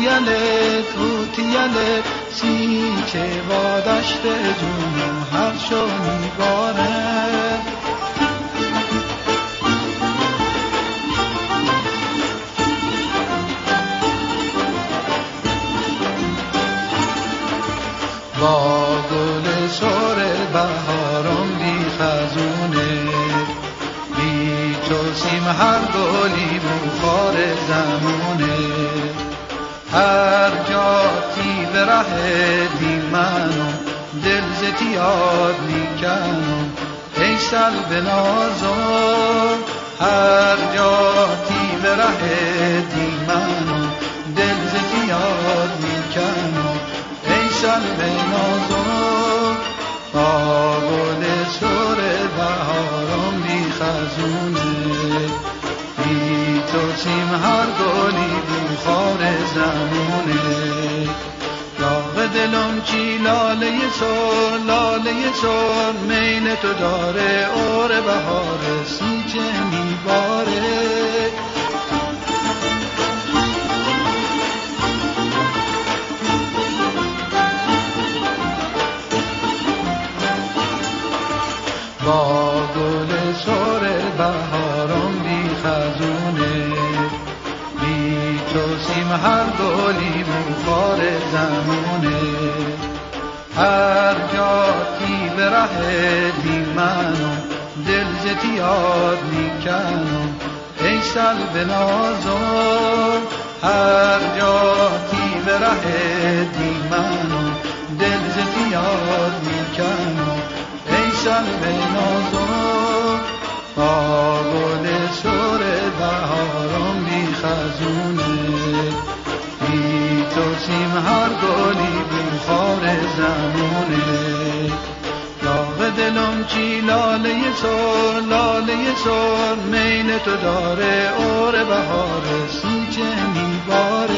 توتیله توتیله سیچه وادشت جون هر شو میباره. با گل سر بهارم بی خزونه. بی تو سیم هر گلی بخار زمونه. هر جاتی به ره دی منو دل زتیاد می‌کنم ای سل به هر جاتی به ره دی منو دل زتیاد می‌کنم جان به نازم گل سر بهارم بی خزونه. بی تو سیم هر گلی بخار زمونه داغ دلم چی لاله سر لاله سر میل تو داره اور بهار سیچه میباره. با گل بی تو سیم هر گلی بخار زمونه هر جاتی به ره دل زتیاد می‌کنم ای سل به نازم سیم هر گلی بخار زمونه داغ دلم چی لاله سر لاله سر میل تو داره اور بهار سیچه میبار